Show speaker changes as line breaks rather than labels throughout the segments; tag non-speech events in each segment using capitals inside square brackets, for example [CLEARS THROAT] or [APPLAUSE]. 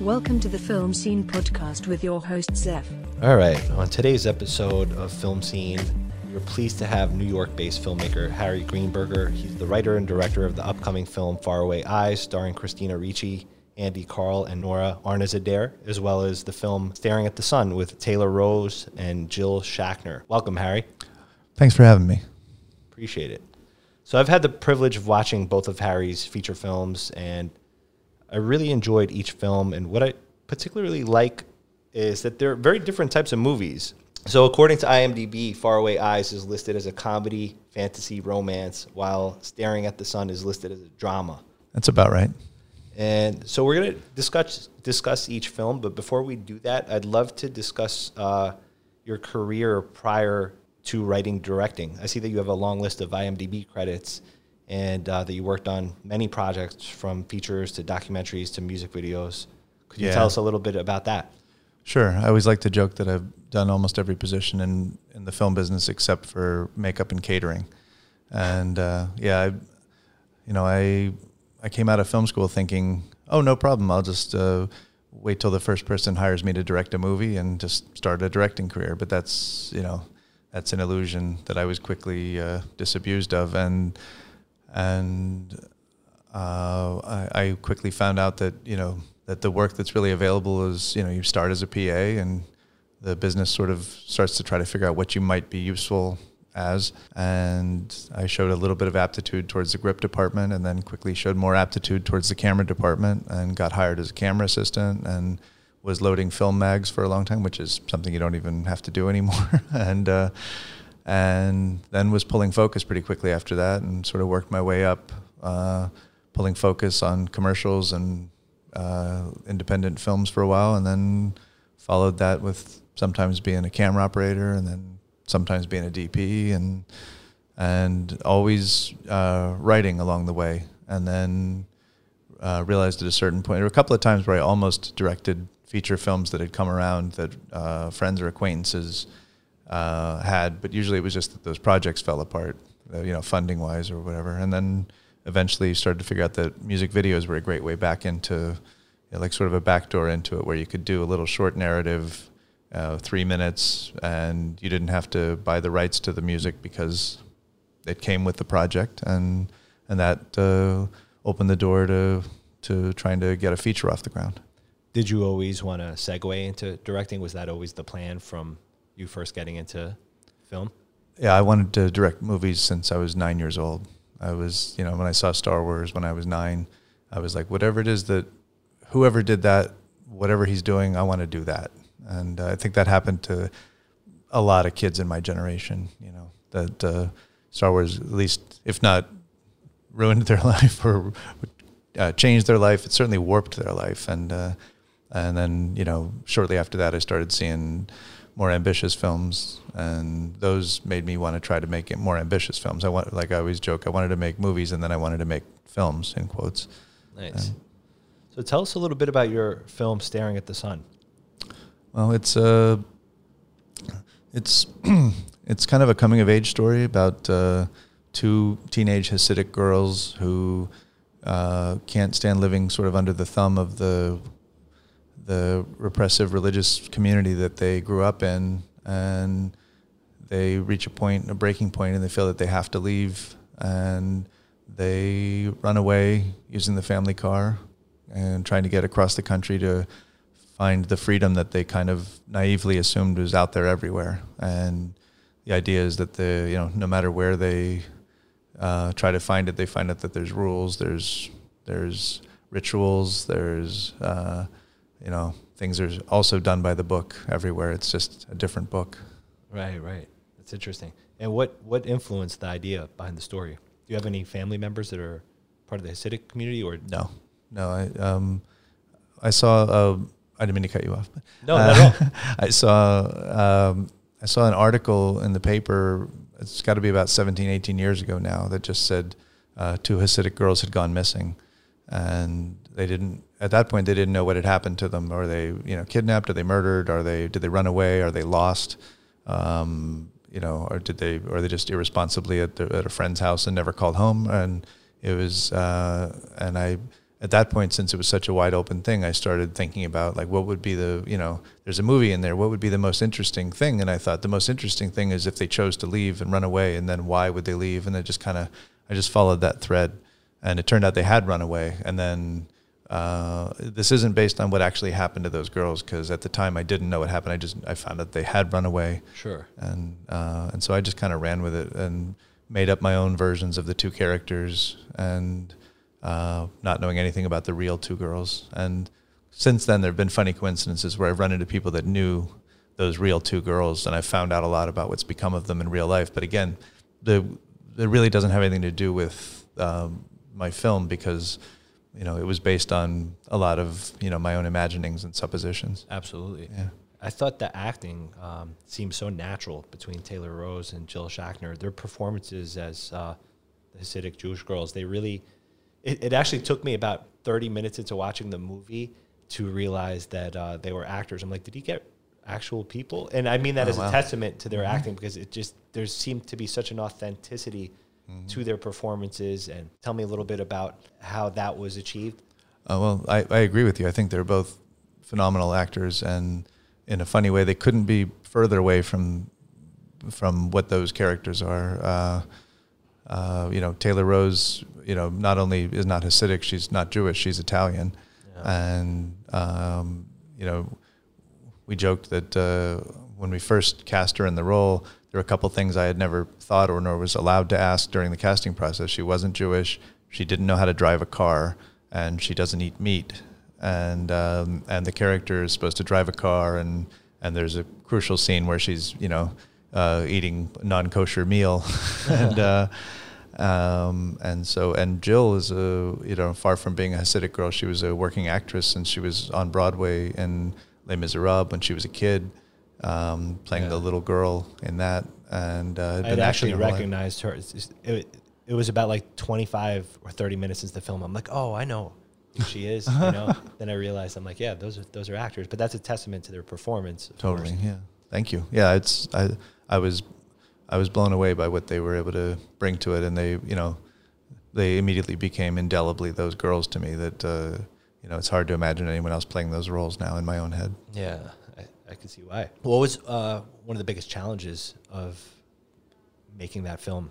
Welcome to the Film Scene podcast with your host, Zef.
All right, on today's episode of Film Scene, we're pleased to have New York based filmmaker Harry Greenberger. He's the writer and director of the upcoming film Faraway Eyes, starring Christina Ricci, Andy Karl, and Nora Arnezeder, as well as the film Staring at the Sun with Taylor Rose and Jill Shackner. Welcome, Harry.
Thanks for having me.
Appreciate it. So, I've had the privilege of watching both of Harry's feature films, and I really enjoyed each film. And what I particularly like is that they're very different types of movies. So, according to IMDb, Faraway Eyes is listed as a comedy, fantasy, romance, while Staring at the Sun is listed as a drama.
That's about right.
And so, we're going to discuss discuss each film. But before we do that, I'd love to discuss uh, your career prior to writing directing. I see that you have a long list of IMDb credits and uh, that you worked on many projects from features to documentaries to music videos. Could you
Yeah.
tell us a little bit about that?
Sure. I always like to joke that I've done almost every position in, in the film business except for makeup and catering. And uh, yeah, I, you know, I I came out of film school thinking, oh, no problem. I'll just uh, wait till the first person hires me to direct a movie and just start a directing career. But that's you know, that's an illusion that I was quickly uh, disabused of, and and uh, I, I quickly found out that you know that the work that's really available is you know you start as a PA and the business sort of starts to try to figure out what you might be useful as. And I showed a little bit of aptitude towards the grip department and then quickly showed more aptitude towards the camera department and got hired as a camera assistant and was loading film mags for a long time which is something you don't even have to do anymore. [LAUGHS] And uh, and then was pulling focus pretty quickly after that and sort of worked my way up uh, pulling focus on commercials and uh, independent films for a while and then followed that with sometimes being a camera operator and then sometimes being a DP and and always uh, writing along the way. And then uh, realized at a certain point there were a couple of times where I almost directed feature films that had come around that uh, friends or acquaintances uh, had, but usually it was just that those projects fell apart, uh, you know, funding wise or whatever. And then eventually started to figure out that music videos were a great way back into, you know, like sort of a backdoor into it, where you could do a little short narrative, uh, three minutes, and you didn't have to buy the rights to the music because it came with the project, and and that uh, opened the door to to trying to get a feature off the ground.
Did you always want to segue into directing? Was that always the plan from you first getting into film?
Yeah, I wanted to direct movies since I was nine years old. I was, you know, when I saw Star Wars when I was nine, I was like, whatever it is that, whoever did that, whatever he's doing, I want to do that. And uh, I think that happened to a lot of kids in my generation. You know, that uh, Star Wars, at least, if not ruined [LAUGHS] their life or uh, changed their life, it certainly warped their life. And uh, and then you know, shortly after that, I started seeing more ambitious films, and those made me want to try to make it more ambitious films. I want, like I always joke, I wanted to make movies, and then I wanted to make films in quotes.
Nice.
Yeah.
So tell us a little bit about your film Staring at the Sun.
Well, it's uh, it's [CLEARS THROAT] it's kind of a coming of age story about uh, two teenage Hasidic girls who uh, can't stand living sort of under the thumb of the the repressive religious community that they grew up in, and they reach a point, a breaking point, and they feel that they have to leave, and they run away using the family car and trying to get across the country to find the freedom that they kind of naively assumed was out there everywhere. And the idea is that the you know no matter where they uh, try to find it, they find out that there's rules, there's there's rituals, there's uh, you know things are also done by the book everywhere. It's just a different book.
Right, right. That's interesting. And what what influenced the idea behind the story? Do you have any family members that are part of the Hasidic community, or
No, no. I um, I saw. Uh, I didn't mean to cut you off.
No, not at all. [LAUGHS]
I saw. Um, I saw an article in the paper. It's got to be about 17, 18 years ago now. That just said uh, two Hasidic girls had gone missing, and they didn't. At that point, they didn't know what had happened to them. Are they, you know, kidnapped? Are they murdered? Are they? Did they run away? Are they lost? Um, you know, or did they? Or they just irresponsibly at, the, at a friend's house and never called home? And it was. Uh, and I at that point, since it was such a wide open thing, I started thinking about like what would be the you know there's a movie in there. What would be the most interesting thing? And I thought the most interesting thing is if they chose to leave and run away, and then why would they leave? And I just kind of I just followed that thread, and it turned out they had run away. And then uh, this isn't based on what actually happened to those girls because at the time I didn't know what happened. I just I found out they had run away.
Sure.
And uh, and so I just kind of ran with it and made up my own versions of the two characters and uh, not knowing anything about the real two girls. And since then, there have been funny coincidences where I've run into people that knew those real two girls, and I've found out a lot about what's become of them in real life. But again, the it really doesn't have anything to do with um, my film because you know it was based on a lot of you know my own imaginings and suppositions.
Absolutely.
Yeah.
I thought the acting um, seemed so natural between Taylor Rose and Jill Shackner. Their performances as uh, the Hasidic Jewish girls, they really it, it actually took me about 30 minutes into watching the movie to realize that uh, they were actors. I'm like, did he get actual people? And I mean that
Oh,
as
wow.
a testament to their
Mhm.
acting because it just there seemed to be such an authenticity
Mm-hmm.
to their performances. And tell me a little bit about how that was achieved.
Uh, well, I, I agree with you. I think they're both phenomenal actors, and in a funny way, they couldn't be further away from from what those characters are. Uh, uh, you know, Taylor Rose, you know, not only is not Hasidic, she's not Jewish, she's Italian, and um, you know, we joked that uh, when we first cast her in the role, there were a couple things I had never thought or nor was allowed to ask during the casting process. She wasn't Jewish. She didn't know how to drive a car, and she doesn't eat meat. And um, and the character is supposed to drive a car, and and there's a crucial scene where she's you know uh, eating non-kosher meal, [LAUGHS] and. Uh, um, and so, and Jill is a, you know, far from being a Hasidic girl, she was a working actress and she was on Broadway in Les Miserables when she was a kid, um, playing the little girl in that. And uh,
I actually
acting her whole life.
recognized her. It, it was about like 25 or 30 minutes into the film. I'm like, oh, I know who she is. You know. [LAUGHS] then I realized I'm like, yeah, those are those are actors. But that's a testament to their performance.
Totally,
course.
yeah. Thank you. Yeah, it's I I was I was blown away by what they were able to bring to it, and they you know they immediately became indelibly those girls to me. That uh, you know it's hard to imagine anyone else playing those roles now in my own head.
Yeah, I, can see why. What was uh, one of the biggest challenges of making that film?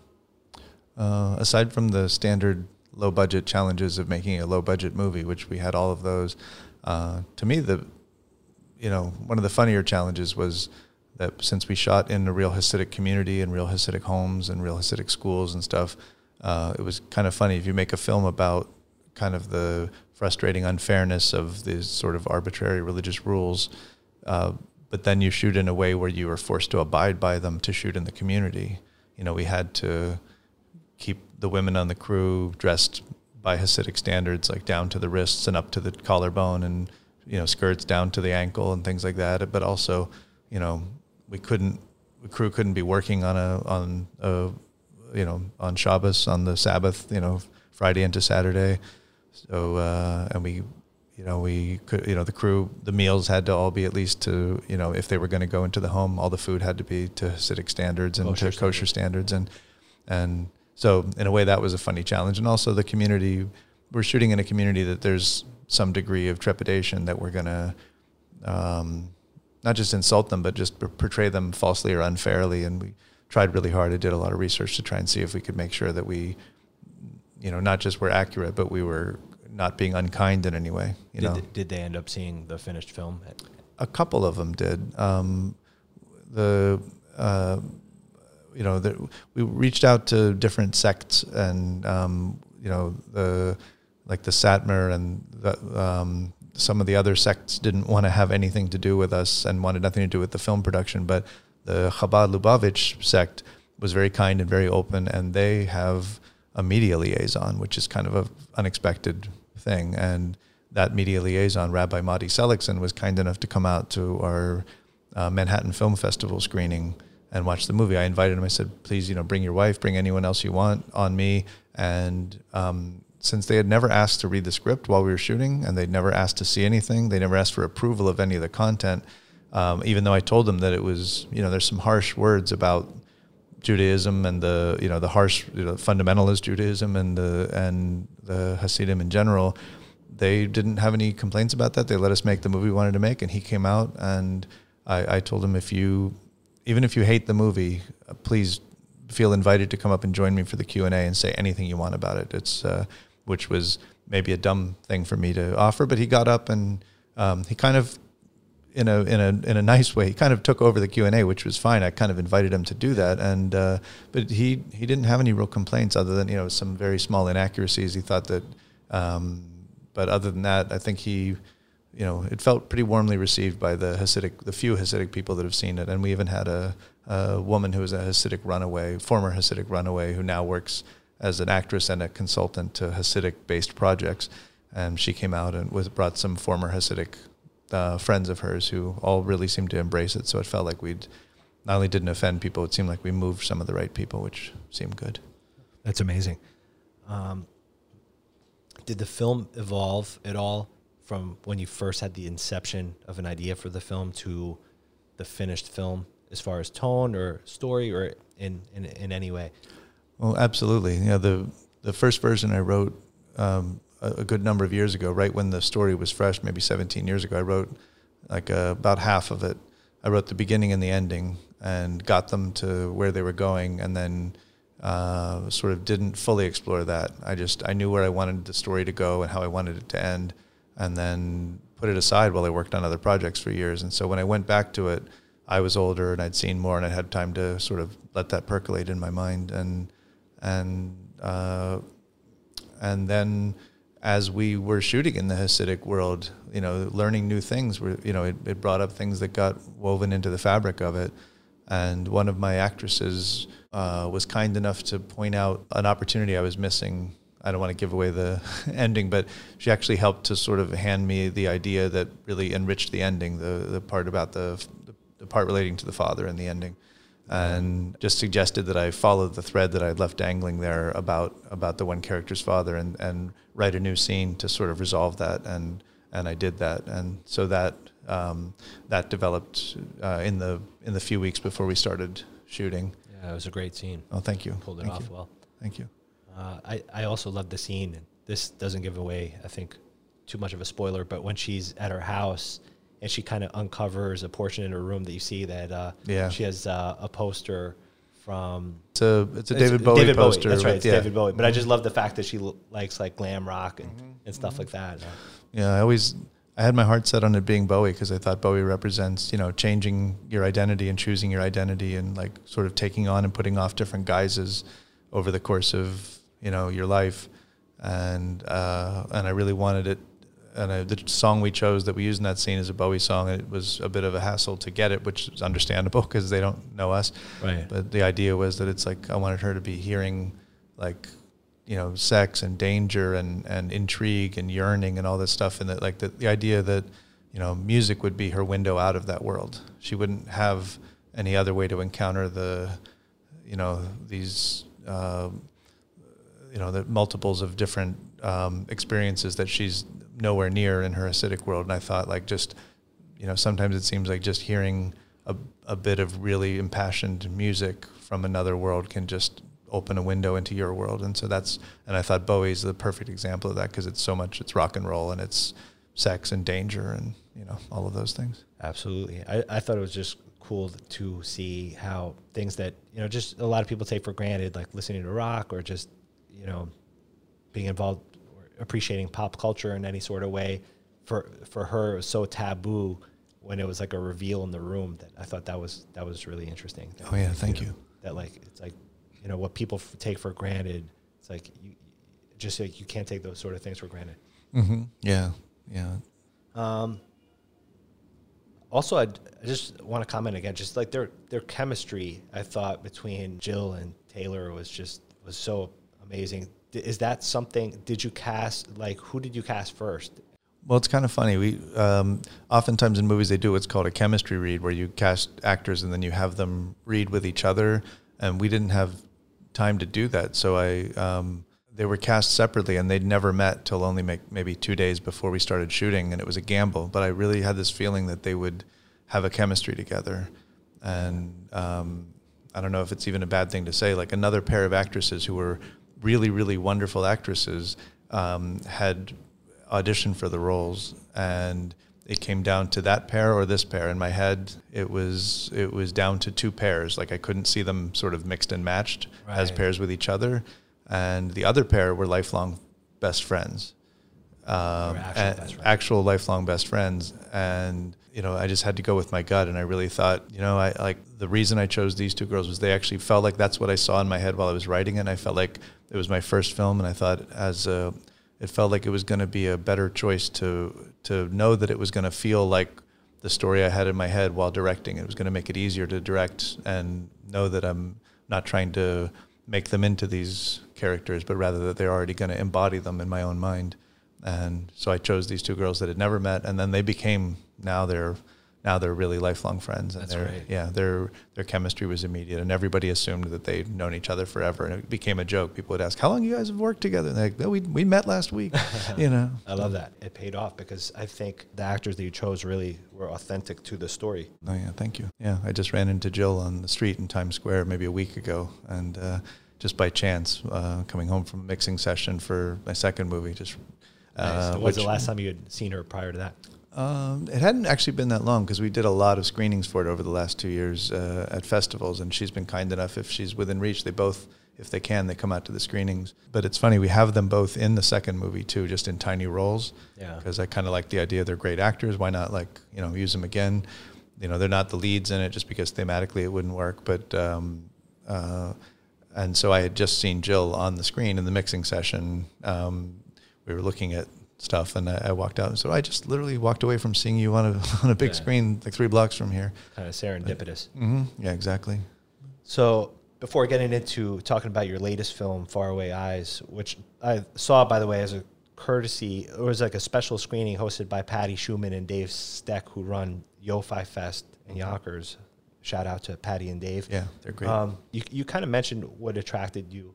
Uh, aside from the standard low budget challenges of making a low budget movie, which we had all of those, uh, to me the you know one of the funnier challenges was that since we shot in a real Hasidic community and real Hasidic homes and real Hasidic schools and stuff, uh, it was kind of funny if you make a film about kind of the frustrating unfairness of these sort of arbitrary religious rules, uh, but then you shoot in a way where you are forced to abide by them to shoot in the community. You know, we had to keep the women on the crew dressed by Hasidic standards, like down to the wrists and up to the collarbone, and you know skirts down to the ankle and things like that. But also, you know, we couldn't, the crew couldn't be working on a on a, you know, on Shabbos on the Sabbath, you know, Friday into Saturday. So uh, and we, you know, we could, you know, the crew, the meals had to all be at least to, you know, if they were going to go into the home, all the food had to be to Hasidic standards and
Kosher
to kosher standards, and and so in a way that was a funny challenge, and also the community. We're shooting in a community that there's some degree of trepidation that we're going to um, not just insult them, but just portray them falsely or unfairly. And we tried really hard. I did a lot of research to try and see if we could make sure that we, you know, not just were accurate, but we were not being unkind in any way. You
Did,
know,
did they end up seeing the finished film?
a couple of them did. Um, the uh, you know the, we reached out to different sects and um, you know the like the Satmar and the, um, some of the other sects didn't want to have anything to do with us and wanted nothing to do with the film production. But the Chabad Lubavitch sect was very kind and very open, and they have a media liaison, which is kind of a unexpected thing. And that media liaison, Rabbi Motti Seligson, was kind enough to come out to our uh, Manhattan Film Festival screening and watch the movie. I invited him. I said, "Please, you know, bring your wife, bring anyone else you want on me." And um, since they had never asked to read the script while we were shooting, and they'd never asked to see anything, they never asked for approval of any of the content. Um, even though I told them that it was, you know, there's some harsh words about Judaism and the, you know, the harsh you know, fundamentalist Judaism and the and the Hasidim in general they didn't have any complaints about that. They let us make the movie we wanted to make, and he came out and I, I told him if you, even if you hate the movie, please feel invited to come up and join me for the Q and A and say anything you want about it. It's uh, which was maybe a dumb thing for me to offer, but he got up and um, he kind of in a in a in a nice way. He kind of took over the Q and A, which was fine. I kind of invited him to do that, and uh, but he he didn't have any real complaints other than you know some very small inaccuracies. He thought that, um, but other than that, I think he, you know, it felt pretty warmly received by the Hasidic, the few Hasidic people that have seen it, and we even had a, a woman who was a Hasidic runaway, former Hasidic runaway, who now works as an actress and a consultant to Hasidic-based projects. And she came out and was brought some former Hasidic uh, friends of hers who all really seemed to embrace it. So it felt like we'd not only didn't offend people, it seemed like we moved some of the right people, which seemed good.
That's amazing. Um, did the film evolve at all from when you first had the inception of an idea for the film to the finished film, as far as tone or story, or in in, in any way?
Well, absolutely. You know, the the first version I wrote um, a, good number of years ago, right when the story was fresh, maybe 17 years ago. I wrote like uh, about half of it. I wrote the beginning and the ending, and got them to where they were going, and then uh, sort of didn't fully explore that. I just I knew where I wanted the story to go and how I wanted it to end, and then put it aside while I worked on other projects for years. And so when I went back to it, I was older and I'd seen more, and I had time to sort of let that percolate in my mind and and uh, and then as we were shooting in the Hasidic world, you know, learning new things, were, you know, it, it brought up things that got woven into the fabric of it. And one of my actresses uh, was kind enough to point out an opportunity I was missing. I don't want to give away the [LAUGHS] ending, but she actually helped to sort of hand me the idea that really enriched the ending, the, the part about the, the part relating to the father in the ending and just suggested that I follow the thread that I'd left dangling there about about the one character's father and, and write a new scene to sort of resolve that and and I did that and so that um, that developed uh, in the in the few weeks before we started shooting.
Yeah, it was a great scene.
Oh, thank you.
Pulled it
thank
off
you.
well.
Thank you.
Uh, I I also love the scene. This doesn't give away, I think, too much of a spoiler. But when she's at her house and she kind of uncovers a portion in her room that you see that uh,
Yeah.
she has uh, a poster from
It's a it's a David Bowie
David
poster.
That's right, it's
yeah.
David Bowie. But I just love the fact that she l- likes like glam rock and,
Mm-hmm.
and stuff like that.
Yeah, I always I had my heart set on it being Bowie because I thought Bowie represents you know changing your identity and choosing your identity and like sort of taking on and putting off different guises over the course of you know your life, and uh, and I really wanted it. And I, the song we chose that we used in that scene is a Bowie song. It was a bit of a hassle to get it, which is understandable because they don't know us.
Right.
But the idea was that it's like I wanted her to be hearing like you know sex and danger and and intrigue and yearning and all this stuff and that like the, the idea that you know music would be her window out of that world she wouldn't have any other way to encounter the you know these uh, you know the multiples of different um, experiences that she's nowhere near in her Hasidic world. And i thought like just you know sometimes it seems like just hearing a, a bit of really impassioned music from another world can just open a window into your world. And so that's and i thought bowie's the perfect example of that because it's so much it's rock and roll and it's sex and danger and you know all of those things.
Absolutely. I, I thought it was just cool to see how things that, you know, just a lot of people take for granted, like listening to rock or just, you know, being involved appreciating pop culture in any sort of way. For for her, it was so taboo when it was like a reveal in the room that I thought that was that was really interesting.
Oh, yeah, thank
know,
you.
That like it's like, you know, what people f- take for granted. It's like you, just like you can't take those sort of things for granted.
mm-hmm. yeah yeah
Um, also, I'd, I just want to comment again, just like their their chemistry. I thought between Jill and Taylor was just was so amazing. Is that something? Did you cast like who did you cast first?
Well, it's kind of funny. We um, oftentimes in movies they do what's called a chemistry read, where you cast actors and then you have them read with each other. And we didn't have time to do that, so I um, they were cast separately, and they'd never met till only make, maybe two days before we started shooting, and it was a gamble. But I really had this feeling that they would have a chemistry together, and um, I don't know if it's even a bad thing to say. Like another pair of actresses who were really, really wonderful actresses um, had auditioned for the roles, and it came down to that pair or this pair. In my head, it was it was down to two pairs. Like I couldn't see them sort of mixed and matched as pairs with each other, and the other pair were lifelong best friends um,
actual best friends.
actual lifelong best friends. And you know, I just had to go with my gut, and I really thought, you know, I like the reason I chose these two girls was they actually felt like that's what I saw in my head while I was writing it. And I felt like it was my first film, and I thought as a, it felt like it was going to be a better choice to to know that it was going to feel like the story I had in my head while directing. It was going to make it easier to direct and know that I'm not trying to make them into these characters, but rather that they're already going to embody them in my own mind. And so I chose these two girls that had never met, and then they became now they're now they're really lifelong friends. And
That's
they're. Yeah, their their chemistry was immediate, and everybody assumed that they'd known each other forever, and it became a joke. People would ask, "How long you guys have worked together?" And they're like, "No, we we met last week," [LAUGHS] you know.
I love that. It paid off because I think the actors that you chose really were authentic to the story.
Oh yeah, thank you. Yeah, I just ran into Jill on the street in Times Square maybe a week ago, and uh, just by chance, uh, coming home from a mixing session for my second movie, just.
Nice.
Uh,
When was the last time you had seen her prior to that?
Um, it hadn't actually been that long because we did a lot of screenings for it over the last two years uh, at festivals, and she's been kind enough. If she's within reach, they both, if they can, they come out to the screenings. But it's funny we have them both in the second movie too, just in tiny roles.
Yeah.
Because I kind of like the idea they're great actors. Why not like you know use them again? You know they're not the leads in it just because thematically it wouldn't work. But um, uh, and so I had just seen Jill on the screen in the mixing session. Um, we were looking at stuff, and I, I walked out and so I just literally walked away from seeing you on a [LAUGHS] on a big
Yeah.
screen like three blocks from here.
Kind of serendipitous.
hmm Yeah, exactly.
So before getting into talking about your latest film, Faraway Eyes, which I saw by the way as a courtesy, it was like a special screening hosted by Patty Schumann and Dave Steck, who run Yo-Fi Fest and Yonkers. Shout out to Patty and Dave.
Yeah, they're great.
Um, you you kind of mentioned what attracted you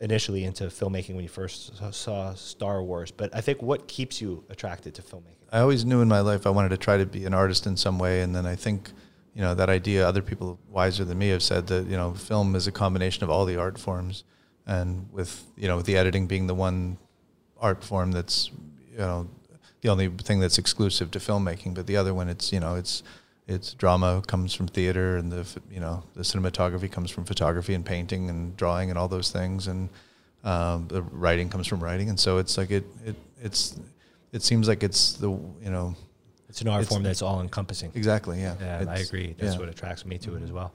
initially into filmmaking when you first saw- Star Wars, but I think what keeps you attracted to filmmaking?
I always knew in my life I wanted to try to be an artist in some way, and then I think, you know, that idea. Other people wiser than me have said that you know, film is a combination of all the art forms, and with you know, with the editing being the one art form that's you know the only thing that's exclusive to filmmaking, but the other one, it's you know, it's it's drama comes from theater, and the you know the cinematography comes from photography and painting and drawing and all those things, and um, the writing comes from writing, and so it's like it it it's it seems like it's the you know
It's an art
It's-
form that's all encompassing.
exactly yeah
Yeah, I agree. That's
yeah.
what attracts me to it as well.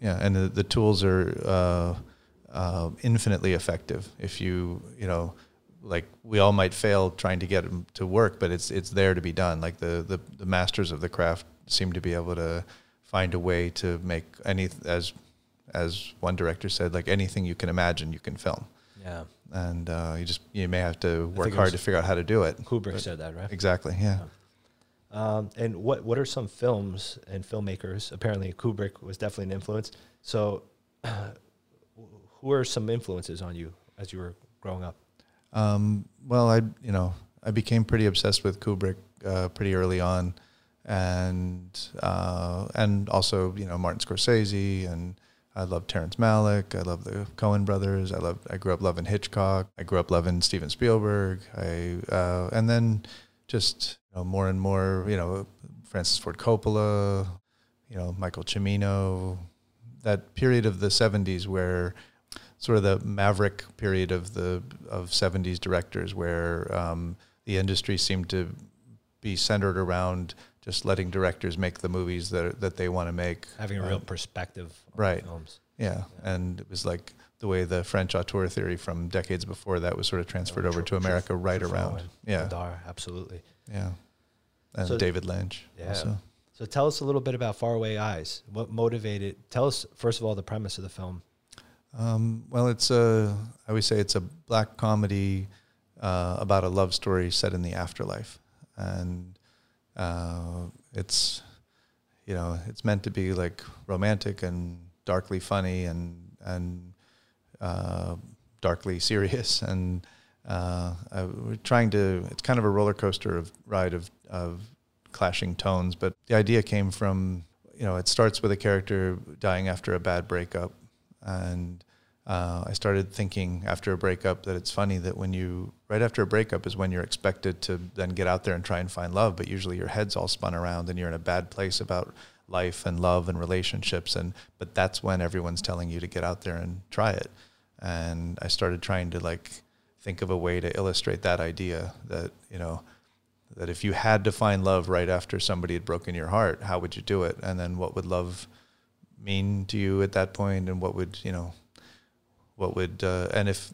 yeah and the, the tools are uh, uh, infinitely effective if you you know like we all might fail trying to get them to work but it's it's there to be done like the the, the masters of the craft seem to be able to find a way to make any as as one director said like anything you can imagine you can film
Yeah.
and uh, you just you may have to work hard to figure out how to do it
Kubrick
But-
said that, right?
exactly yeah
Um, and what what are some films and filmmakers? Apparently, Kubrick was definitely an influence. So, [CLEARS THROAT] who are some influences on you as you were growing up?
Um, well, I you know I became pretty obsessed with Kubrick uh, pretty early on, and uh, and also you know Martin Scorsese and I love Terrence Malick. I love the Coen brothers. I love I grew up loving Hitchcock. I grew up loving Steven Spielberg. I uh, and then just you know, more and more you know Francis Ford Coppola, you know Michael Cimino. That period of the '70s where sort of the maverick period of the of 70s directors where um, the industry seemed to be centered around just letting directors make the movies that that they want to make
Having a real
Um,
perspective on
right.
films.
yeah and it was like the way the French auteur theory from decades before that was sort of transferred over to America right
Truffaut
around yeah
Godard, absolutely.
yeah and
So-
David Lynch
Yeah.
also.
So, tell us a little bit about Faraway Eyes. What motivated? Tell us first of all the premise of the film.
Um, well, it's a, I always say it's a black comedy uh, about a love story set in the afterlife. And uh, it's, you know, it's meant to be like romantic and darkly funny and, and uh, darkly [LAUGHS] serious. And uh, I, we're trying to, it's kind of a roller coaster of ride of, of clashing tones. But the idea came from, you know, it starts with a character dying after a bad breakup and uh, I started thinking after a breakup that it's funny that when you right after a breakup is when you're expected to then get out there and try and find love, but usually your head's all spun around and you're in a bad place about life and love and relationships and but that's when everyone's telling you to get out there and try it. And I started trying to like think of a way to illustrate that idea that, you know, that if you had to find love right after somebody had broken your heart, how would you do it? And then what would love mean to you at that point and what would, you know, what would uh, and if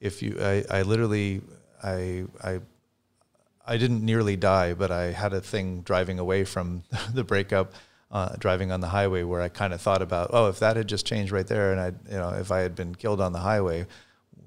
if you I, I literally I I I didn't nearly die, but I had a thing driving away from [LAUGHS] the breakup, uh, driving on the highway where I kind of thought about, oh, if that had just changed right there, and I, you know, if I had been killed on the highway,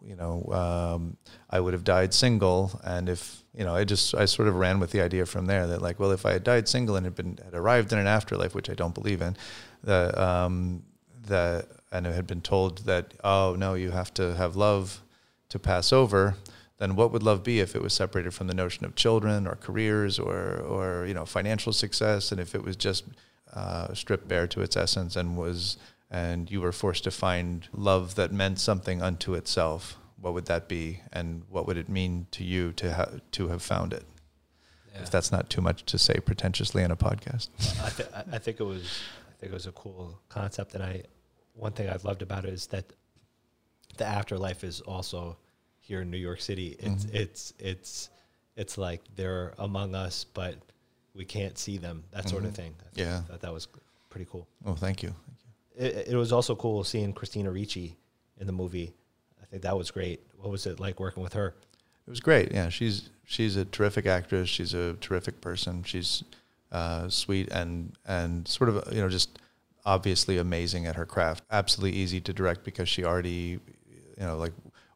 you know, um, I would have died single, and if you know, I just I sort of ran with the idea from there that like, well, if I had died single and had been had arrived in an afterlife, which I don't believe in, the um, the and had been told that oh no, you have to have love to pass over, then what would love be if it was separated from the notion of children or careers or or you know financial success, and if it was just uh, stripped bare to its essence and was and you were forced to find love that meant something unto itself, what would that be, and what would it mean to you to ha- to have found it?
Yeah.
If that's not too much to say pretentiously in a podcast.
I, th- I think it was I think it was a cool concept, and I one thing I've loved about it is that the afterlife is also here in New York City. It's
Mhm.
it's it's it's like they're among us, but we can't see them. That sort of
Mhm.
thing. I
Yeah.
thought that was pretty cool.
Oh, thank you.
It, it was also cool seeing Christina Ricci in the movie. I think that was great. What was it like working with her?
It was great. Yeah, she's she's a terrific actress. She's a terrific person. She's uh, sweet and and sort of you know just obviously amazing at her craft. Absolutely easy to direct because she already you know like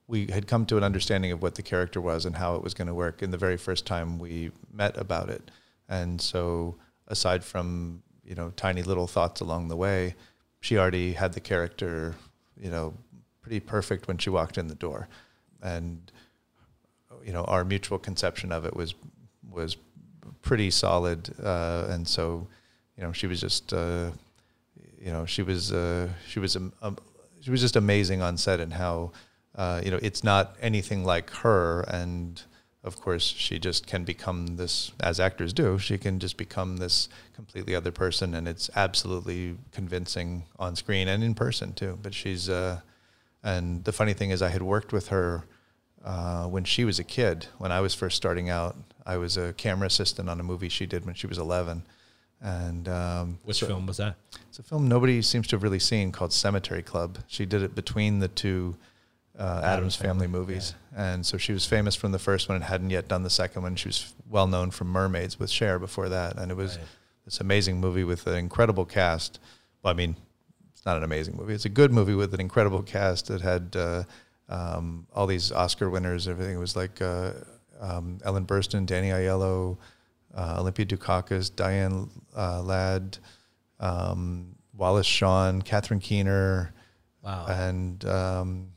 we had come to an understanding of what the character was and how it was going to work in the very first time we met about it. And so aside from you know tiny little thoughts along the way, she already had the character you know pretty perfect when she walked in the door, and you know our mutual conception of it was was pretty solid uh, and so you know she was just uh, you know she was uh, she was um, um, she was just amazing on set and how uh, you know it's not anything like her and of course she just can become this as actors do she can just become this completely other person and it's absolutely convincing on screen and in person too but she's uh, and the funny thing is I had worked with her uh, when she was a kid. When I was first starting out, I was a camera assistant on a movie she did when she was 11. And um,
Which
so-
film was that?
It's a film nobody seems to have really seen called Cemetery Club. She did it between the two uh, Addams Family,
Family,
movies, and so she was famous from the first one and hadn't yet done the second one. She was well known from Mermaids with Cher before that, and it was
Right.
this amazing movie with an incredible cast. Well, I mean, it's not an amazing movie. It's a good movie with an incredible cast that had uh, um, all these Oscar winners. Everything it was like uh, um, Ellen Burstyn, Danny Aiello, uh, Olympia Dukakis, Diane uh, Ladd, um, Wallace Shawn, Catherine Keener,
Wow.
and um,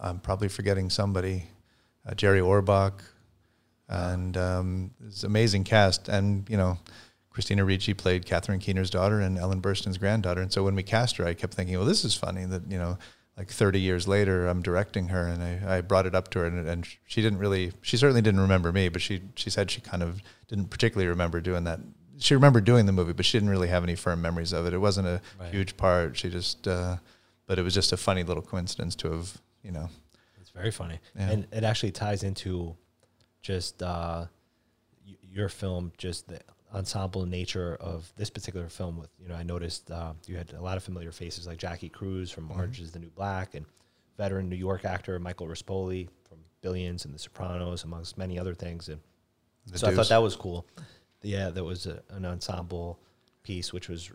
I'm probably forgetting somebody, uh, Jerry Orbach, and um, it's an amazing cast. And you know, Christina Ricci played Catherine Keener's daughter and Ellen Burstyn's granddaughter. And so when we cast her, I kept thinking, well, this is funny that you know, like 30 years later, I'm directing her, and I, I brought it up to her, and, and she didn't really, she certainly didn't remember me, but she she said she kind of didn't particularly remember doing that. She remembered doing the movie, but she didn't really have any firm memories of it. It wasn't a
Right.
huge part. She just, uh, but it was just a funny little coincidence to have, you know,
It's very funny,
Yeah.
and it actually ties into just uh, your film, just the ensemble nature of this particular film. With you know, I noticed uh, you had a lot of familiar faces like Jackie Cruz from
Mhm.
Orange Is the New Black, and veteran New York actor Michael Rispoli from Billions and The Sopranos, amongst many other things. And
the
so I thought that was cool. Yeah, that was a, an ensemble piece, which was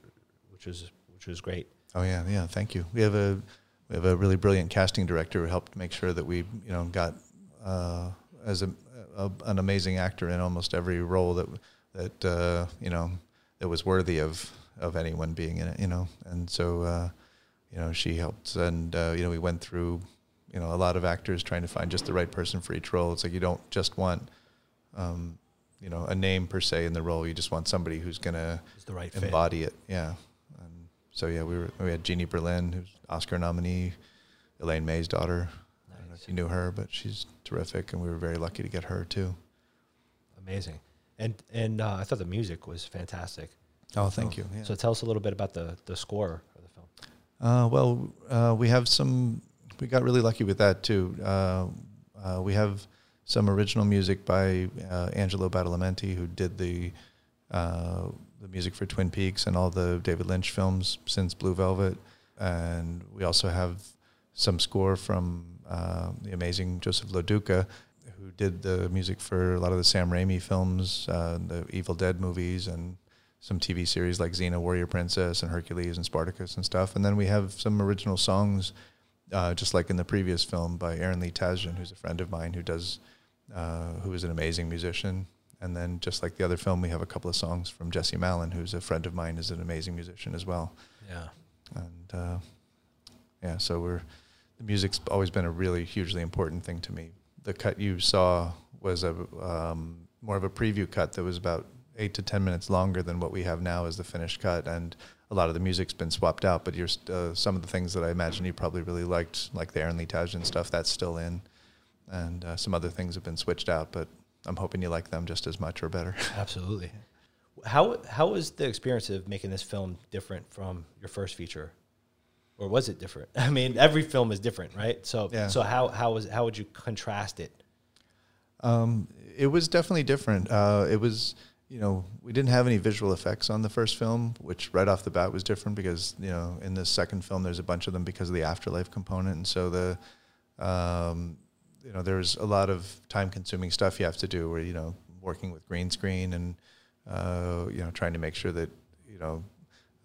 which was which was great.
Oh yeah, yeah. Thank you. We have a we have a really brilliant casting director who helped make sure that we you know got uh, as a, a an amazing actor in almost every role that that uh, you know that was worthy of of anyone being in it. You know, and so uh, you know she helped, and uh, you know we went through you know a lot of actors trying to find just the right person for each role. It's like you don't just want um, you know a name per se in the role. You just want somebody who's gonna
right fit.
embody it. Yeah. And so yeah, we were we had Jeannie Berlin, who's Oscar nominee, Elaine May's daughter. I don't know if you knew her, but she's terrific, and we were very lucky to get her too.
Amazing. And and uh, I thought the music was fantastic.
Oh, thank
So-
you. Yeah.
So tell us a little bit about the the score of the film.
Uh, well, uh, we have some. We got really lucky with that too. Uh, uh, we have some original music by uh, Angelo Badalamenti, who did the uh, the music for Twin Peaks and all the David Lynch films since Blue Velvet, and we also have some score from uh, the amazing Joseph Loduca, who did the music for a lot of the Sam Raimi films, uh, the Evil Dead movies, and some TV series like Xena, Warrior Princess, and Hercules and Spartacus and stuff. And then we have some original songs, uh, just like in the previous film by Aaron Lee Tasjan, who's a friend of mine who does, uh, who is an amazing musician. And then just like the other film, we have a couple of songs from Jesse Malin, who's a friend of mine, is an amazing musician as well.
Yeah.
And uh, yeah, so we're the music's always been a really hugely important thing to me. The cut you saw was a um, more of a preview cut that was about eight to ten minutes longer than what we have now as the finished cut, and a lot of the music's been swapped out. But uh, some of the things that I imagine you probably really liked, like the Aaron Lee Tasjan stuff, that's still in, and uh, some other things have been switched out. But I'm hoping you like them just as much or better. [LAUGHS]
Absolutely. How how was the experience of making this film different from your first feature, or was it different? [LAUGHS] I mean, every film is different, right? So
Yeah.
so how how was how would you contrast it?
Um, it was definitely different. Uh, it was, you know, we didn't have any visual effects on the first film, which right off the bat was different because, you know, in the second film there's a bunch of them because of the afterlife component, and so the, um, you know, there's a lot of time-consuming stuff you have to do, where you know, working with green screen and, uh, you know, trying to make sure that, you know,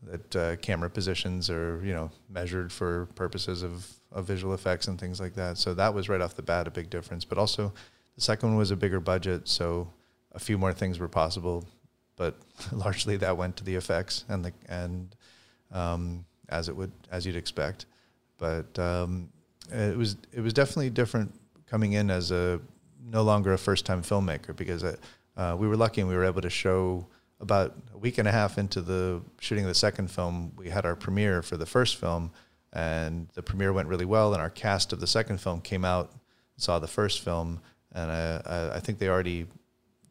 that uh, camera positions are you know measured for purposes of, of visual effects and things like that. So that was right off the bat a big difference. But also, the second one was a bigger budget, so a few more things were possible, but [LAUGHS] largely that went to the effects and the and um, as it would as you'd expect. But um, it was it was definitely different coming in as a no longer a first time filmmaker because uh, uh, we were lucky and we were able to show about a week and a half into the shooting of the second film, we had our premiere for the first film, and the premiere went really well. And our cast of the second film came out, saw the first film, and I, I, think they already,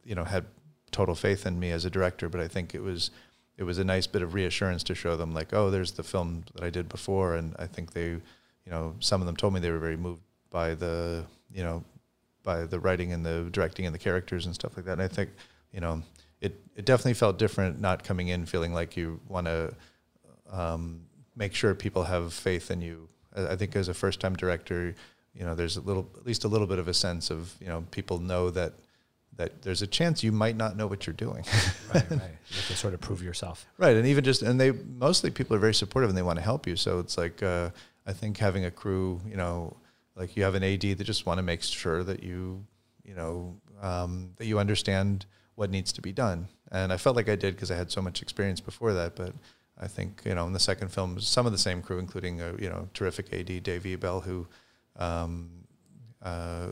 you know, had total faith in me as a director. But I think it was it was a nice bit of reassurance to show them like, oh, there's the film that I did before, and I think they, you know, some of them told me they were very moved by the, you know, by the writing and the directing and the characters and stuff like that. And I think, you know, it, it definitely felt different not coming in feeling like you want to um, make sure people have faith in you. I, I think as a first time director, you know, there's a little, at least a little bit of a sense of, you know, people know that that there's a chance you might not know what you're doing.
Right, right. [LAUGHS] You have to sort of prove yourself.
Right, and even just and they mostly people are very supportive and they want to help you. So it's like uh, I think having a crew, you know, like you have an AD that just want to make sure that you, you know, um, that you understand what needs to be done. And I felt like I did because I had so much experience before that. But I think you know in the second film, some of the same crew, including a you know terrific AD Dave Ebel, who. Um, uh,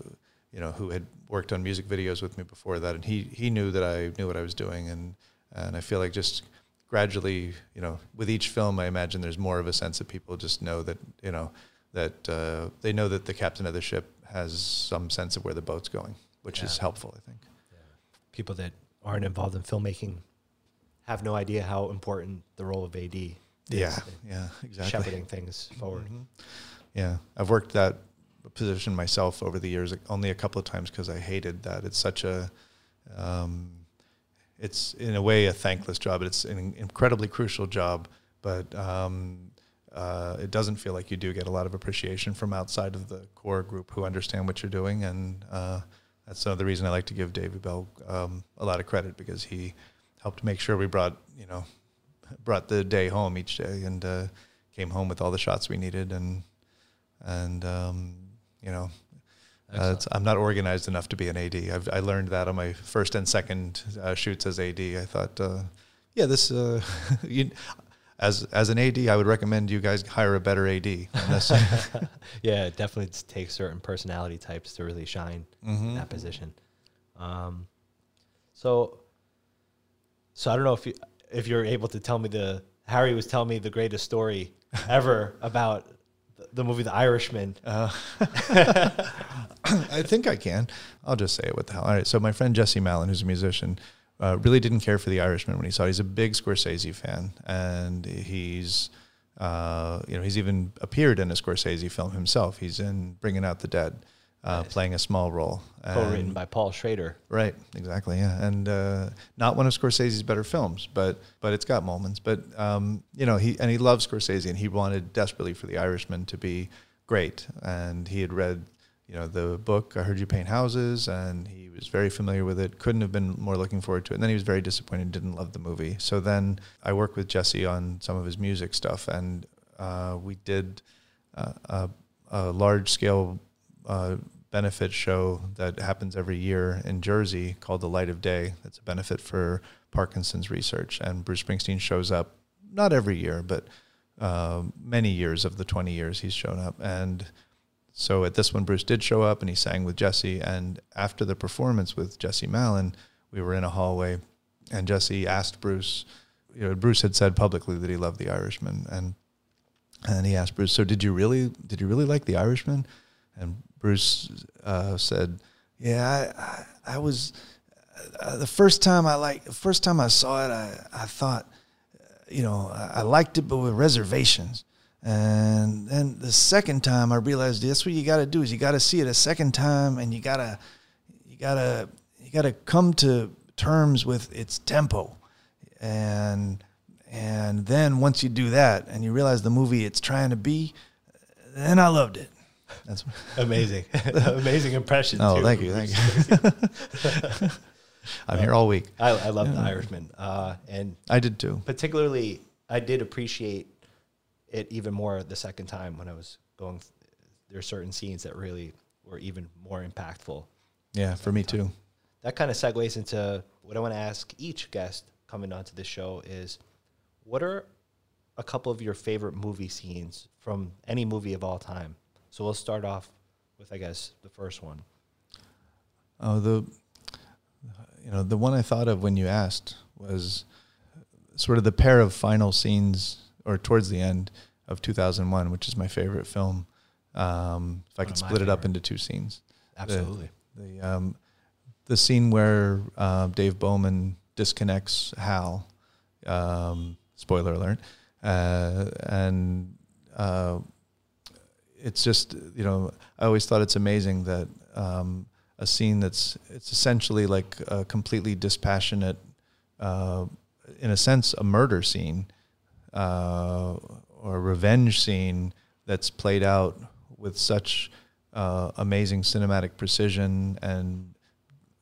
you know, who had worked on music videos with me before that, and he he knew that I knew what I was doing, and and I feel like just gradually, you know, with each film, I imagine there's more of a sense that people just know that you know that uh, they know that the captain of the ship has some sense of where the boat's going, which is helpful, I think.
People that aren't involved in filmmaking have no idea how important the role of AD is
Yeah, yeah, exactly.
shepherding things forward.
Mhm. Yeah, I've worked that position myself over the years, only a couple of times because I hated that. It's such a, um, it's in a way a thankless job. It's an incredibly crucial job, but um, uh, it doesn't feel like you do get a lot of appreciation from outside of the core group who understand what you're doing, and uh, that's another reason I like to give David Bell um, a lot of credit because he helped make sure we brought you know brought the day home each day and uh, came home with all the shots we needed and and um, you know uh, I'm not organized enough to be an AD. I've, I learned that on my first and second uh, shoots as AD. I thought, uh, yeah, this uh, [LAUGHS] you, as as an AD, I would recommend you guys hire a better AD. [LAUGHS]
yeah, it definitely takes certain personality types to really shine in
Mhm.
that position. Um, so, so I don't know if you if you're able to tell me the Harry was telling me the greatest story [LAUGHS] ever about the, the movie The Irishman.
Uh, [LAUGHS] I think I can. I'll just say it. What the hell? All right. So my friend Jesse Malin, who's a musician, uh, really didn't care for The Irishman when he saw it. He's a big Scorsese fan, and he's, uh, you know, he's even appeared in a Scorsese film himself. He's in Bringing Out the Dead, uh,
Nice.
playing a small role.
co-written by Paul Schrader.
Right, exactly, yeah, and uh, not one of Scorsese's better films, but but it's got moments. But um, you know, he and he loves Scorsese, and he wanted desperately for The Irishman to be great. And he had read, you know, the book "I Heard You Paint Houses," and he was very familiar with it. Couldn't have been more looking forward to it. And then he was very disappointed, didn't love the movie. So then I worked with Jesse on some of his music stuff, and uh, we did uh, a, a large scale uh, benefit show that happens every year in Jersey called The Light of Day. It's a benefit for Parkinson's research. And Bruce Springsteen shows up, not every year, but uh, many years of the 20 years he's shown up. And so at this one, Bruce did show up and he sang with Jesse. And after the performance with Jesse Malin, we were in a hallway and Jesse asked Bruce, you know, Bruce had said publicly that he loved The Irishman. And and he asked Bruce, "So did you really did you really like The Irishman?" And Bruce uh, said, "Yeah, I, I, I was uh, the first time I like the first time I saw it, I, I thought, you know, I, I liked it, but with reservations. And then the second time, I realized that's what you got to do is you got to see it a second time, and you gotta you gotta you gotta come to terms with its tempo, and and then once you do that, and you realize the movie it's trying to be, then I loved it." That's [LAUGHS]
Amazing, [LAUGHS] amazing impression.
Oh,
too.
thank you, thank you. [LAUGHS] I'm here all week.
I, I love The Irishman, uh, and
I did too.
particularly I did appreciate it even more the second time when I was going. Th- there are certain scenes that really were even more impactful.
Yeah, for me too.
That kind of segues into what I want to ask each guest coming onto the show is, what are a couple of your favorite movie scenes from any movie of all time? So we'll start off with, I guess, the first one.
Oh, the you know the one I thought of when you asked was sort of the pair of final scenes, or towards the end of 2001, which is my favorite film. Um, if I
One
could split it up into two scenes, The-
Absolutely.
the um, the scene where uh, Dave Bowman disconnects Hal. Um, spoiler alert, uh, and uh, it's just you know I always thought it's amazing that um, a scene that's it's essentially like a completely dispassionate, uh, in a sense, a murder scene uh, or revenge scene that's played out with such uh, amazing cinematic precision and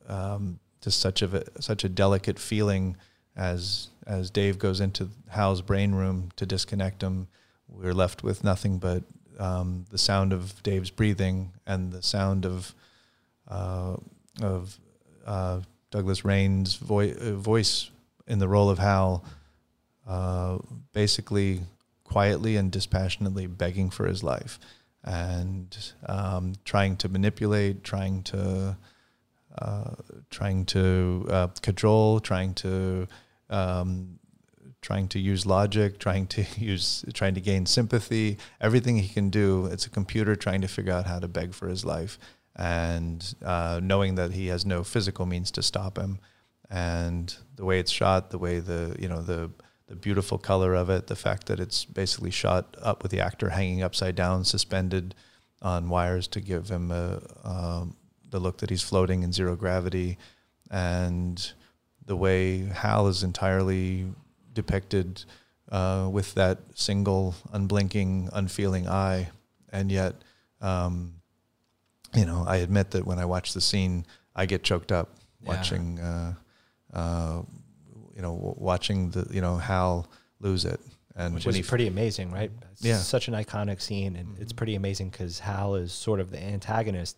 um, just such a such a delicate feeling as as Dave goes into Hal's brain room to disconnect him. We're left with nothing but um, the sound of Dave's breathing and the sound of uh, of uh, Douglas Rain's uh, voice in the role of Hal, uh, basically quietly and dispassionately begging for his life and um, trying to manipulate, trying to uh, trying to uh, cajole, trying to um, trying to use logic, trying to [LAUGHS] use trying to gain sympathy. Everything he can do, it's a computer trying to figure out how to beg for his life, and uh, knowing that he has no physical means to stop him. And the way it's shot, the way the you know the the beautiful color of it, the fact that it's basically shot up with the actor hanging upside down, suspended on wires to give him a, um, the look that he's floating in zero gravity, and the way Hal is entirely depicted uh, with that single, unblinking, unfeeling eye, and yet, um, you know, I admit that when I watch the scene, I get choked up
Yeah.
watching, uh, uh, you know, watching the, you know, Hal lose it, and
which is
he
pretty amazing, right? It's
Yeah.
such an iconic scene, and it's pretty amazing because Hal is sort of the antagonist,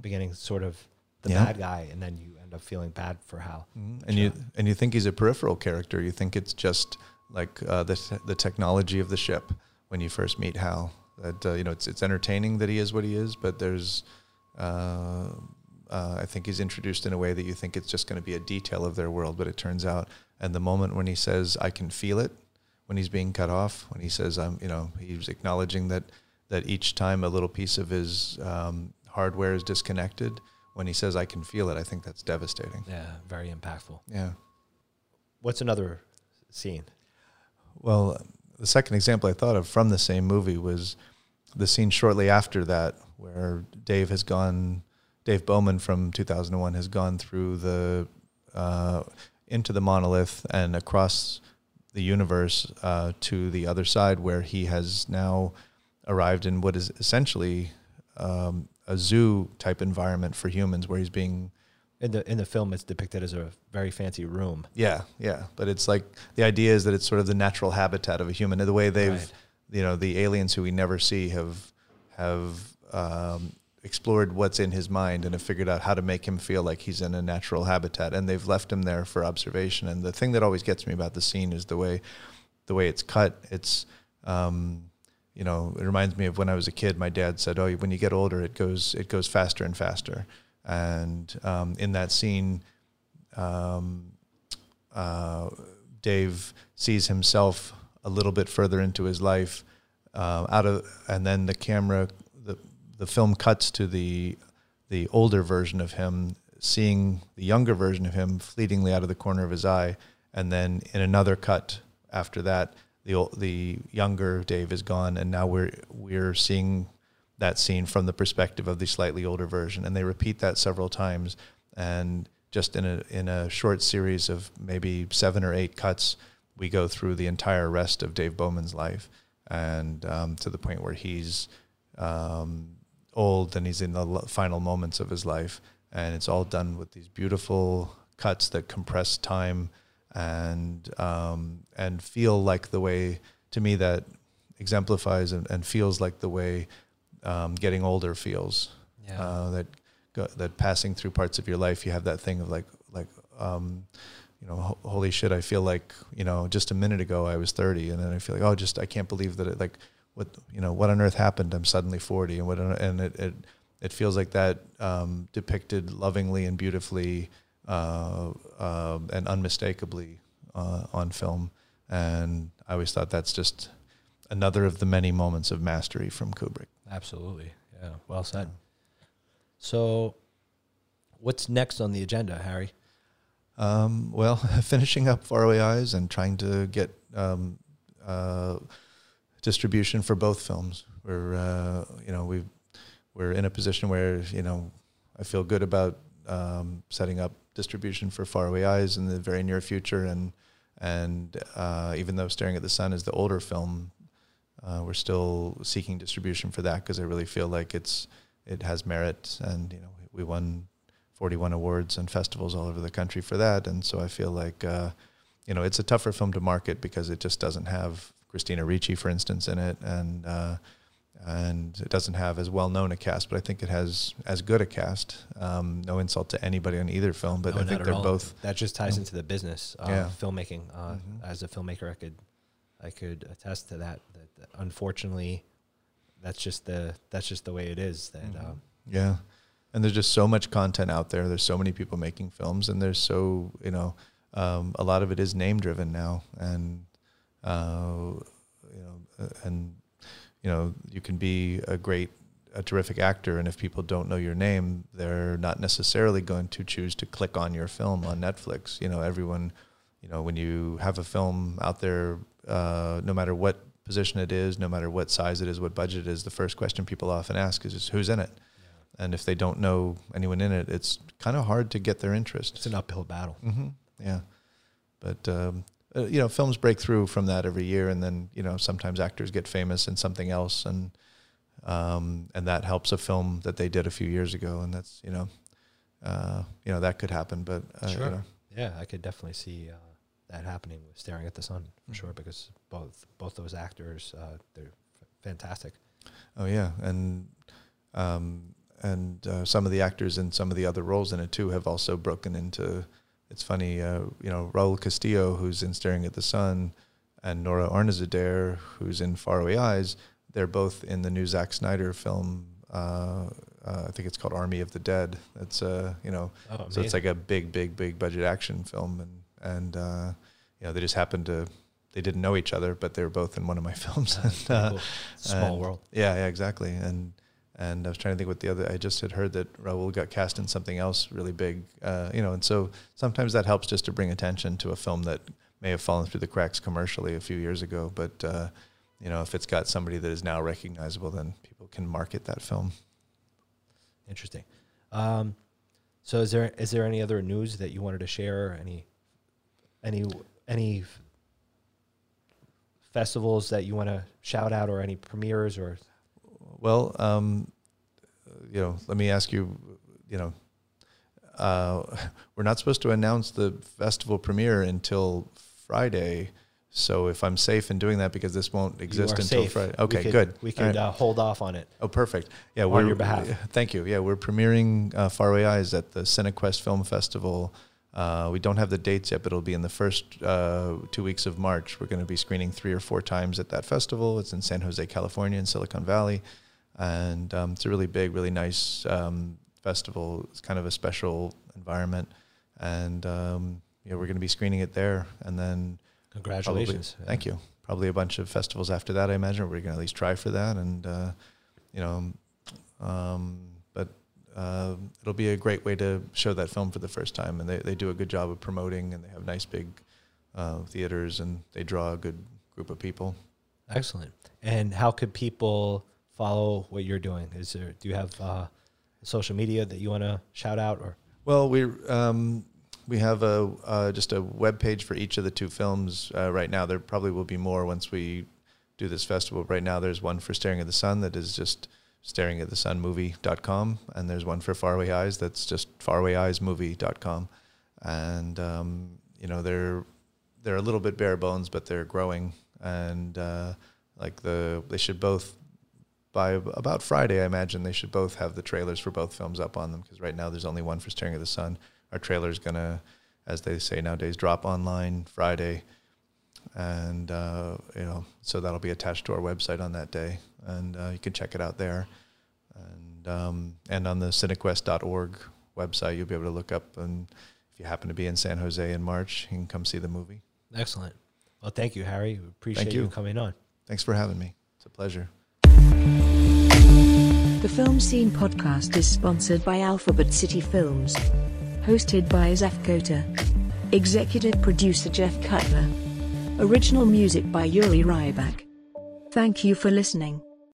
beginning sort of the
Yeah.
bad guy, and then you end up feeling bad for Hal.
Mhm. and you and you think he's a peripheral character. You think it's just like uh, the te- the technology of the ship when you first meet Hal. That uh, you know, it's it's entertaining that he is what he is, but there's, uh, uh, I think he's introduced in a way that you think it's just going to be a detail of their world, but it turns out, and the moment when he says, "I can feel it," when he's being cut off, when he says, "I'm," you know, he's acknowledging that that each time a little piece of his um, hardware is disconnected, when he says, I can feel it, I think that's devastating.
Yeah, very impactful.
Yeah.
What's another scene?
Well, the second example I thought of from the same movie was the scene shortly after that, where Dave has gone, Dave Bowman from 2001 has gone through the, uh, into the monolith and across the universe uh, to the other side, where he has now arrived in what is essentially um, a zoo type environment for humans, where he's being
In the in the film, it's depicted as a very fancy room.
yeah, yeah. But it's like the idea is that it's sort of the natural habitat of a human. The way they've,
Right.
you know, the aliens who we never see have have um, explored what's in his mind and have figured out how to make him feel like he's in a natural habitat. And they've left him there for observation. And the thing that always gets me about the scene is the way, the way it's cut. It's, um, you know, it reminds me of when I was a kid. My dad said, "Oh, when you get older, it goes it goes faster and faster." And um, in that scene, um, uh, Dave sees himself a little bit further into his life uh, out of, and then the camera, the film cuts to the the older version of him seeing the younger version of him fleetingly out of the corner of his eye, and then in another cut after that, the the younger Dave is gone, and now we're we're seeing that scene from the perspective of the slightly older version, and they repeat that several times, and just in a in a short series of maybe seven or eight cuts, we go through the entire rest of Dave Bowman's life, and um, to the point where he's um, old and he's in the final moments of his life, and it's all done with these beautiful cuts that compress time and um, and feel like the way to me that exemplifies and, and feels like the way um, getting older feels.
Yeah.
Uh, that go, that passing through parts of your life, you have that thing of like like um, you know, ho- holy shit! I feel like you know, just a minute ago I was thirty, and then I feel like oh, just I can't believe that it like what you know what on earth happened? I'm suddenly forty, and what on- and it it, it feels like that um, depicted lovingly and beautifully uh, uh, and unmistakably uh, on film, and I always thought that's just another of the many moments of mastery from Kubrick.
Absolutely. Yeah. Well said. So, what's next on the agenda, Harry?
Um, well, [LAUGHS] finishing up Faraway Eyes and trying to get um, uh, distribution for both films. We're uh, you know we we're in a position where you know I feel good about um, setting up distribution for Faraway Eyes in the very near future, and and uh, even though Staring at the Sun is the older film, uh, we're still seeking distribution for that because I really feel like it's it has merit, and you know we won 41 awards and festivals all over the country for that. And so I feel like, uh, you know, it's a tougher film to market because it just doesn't have Christina Ricci, for instance, in it. And, uh, and it doesn't have as well known a cast, but I think it has as good a cast. Um, no insult to anybody on either film, but
No,
I think they're
all.
both.
That just ties
Yeah.
into the business of
Yeah.
filmmaking. Uh,
Mhm.
As a filmmaker, I could, I could attest to that. That, that unfortunately, that's just the that's just the way it is. That
Mhm.
um,
Yeah. And there's just so much content out there. There's so many people making films, and there's so you know, um, a lot of it is name driven now, and uh, you know, uh, and you know, you can be a great, a terrific actor, and if people don't know your name, they're not necessarily going to choose to click on your film on Netflix. You know, everyone, you know, when you have a film out there, uh, no matter what position it is, no matter what size it is, what budget it is, the first question people often ask is, who's in it? And if they don't know anyone in it, it's kind of hard to get their interest.
it's an uphill battle.
hmm Yeah, but um, uh, you know, films break through from that every year, and then you know sometimes actors get famous in something else, and um, and that helps a film that they did a few years ago, and that's you know, uh, you know that could happen, but uh, you
Sure.
know,
Yeah, I could definitely see uh, that happening with Staring at the Sun for sure
Mhm.
because both both those actors uh, they're f- fantastic.
Oh yeah, and um, and uh, some of the actors in some of the other roles in it too have also broken into. It's funny, uh, you know, Raul Castillo, who's in Staring at the Sun, and Nora Arnezeder, who's in Faraway Eyes. They're both in the new Zack Snyder film. Uh, uh, I think it's called Army of the Dead. That's uh, you know,
Oh,
so it's like a big, big, big budget action film, and and uh, you know they just happened to they didn't know each other, but they were both in one of my [LAUGHS] films. And, uh,
cool. Small
and-
world.
Yeah, yeah, exactly. And and I was trying to think what the other. I just had heard that Raul got cast in something else really big, uh, you know. And so sometimes that helps just to bring attention to a film that may have fallen through the cracks commercially a few years ago. But uh, you know, if it's got somebody that is now recognizable, then people can market that film.
Interesting. Um, so is there is there any other news that you wanted to share? Any any any festivals that you want to shout out, or any premieres, or
Well, um, you know, let me ask you, you know, uh, [LAUGHS] we're not supposed to announce the festival premiere until Friday. So if I'm safe in doing that, because this won't exist until
safe.
Friday.
We
Okay,
could-
good.
We could
right.
uh, hold off on it.
Oh, perfect. Yeah,
on your behalf. [LAUGHS]
Thank you. Yeah, we're premiering uh, Faraway Eyes at the CineQuest Film Festival. Uh, we don't have the dates yet, but it'll be in the first uh, two weeks of March. We're going to be screening three or four times at that festival. It's in San Jose, California, in Silicon Valley, and um, it's a really big, really nice um, festival. It's kind of a special environment, and um, yeah, we're going to be screening it there, and then
Congratulations.
Probably, thank you. Probably a bunch of festivals after that, I imagine. We're going to at least try for that. And, uh, you know, um, but uh, it'll be a great way to show that film for the first time. And they, they do a good job of promoting, and they have nice big uh, theaters, and they draw a good group of people.
Excellent. And how could people follow what you're doing? Is there do you have uh, social media that you want to shout out or
Well, we um, we have a uh, just a web page for each of the two films uh, right now. There probably will be more once we do this festival. Right now, there's one for Staring at the Sun that is just staring at the sun movie.com and there's one for faraway eyes that's just farawayeyesmovie.com and um, you know they're they're a little bit bare bones but they're growing and uh, like the they should both by about Friday I imagine they should both have the trailers for both films up on them because right now there's only one for Staring at the Sun our trailer is gonna as they say nowadays drop online Friday and uh, you know so that'll be attached to our website on that day and uh, you can check it out there and um, and on the cinequest.org website you'll be able to look up and if you happen to be in San Jose in March you can come see the movie
excellent? Well, thank you, Harry. We appreciate you.
you.
coming on.
thanks for having me it's a pleasure
The Film Scene podcast is sponsored by Alphabet City Films. Hosted by Zef Cota. Executive producer Jeff Cutler. Original music by Yuri Ryback. Thank you for listening.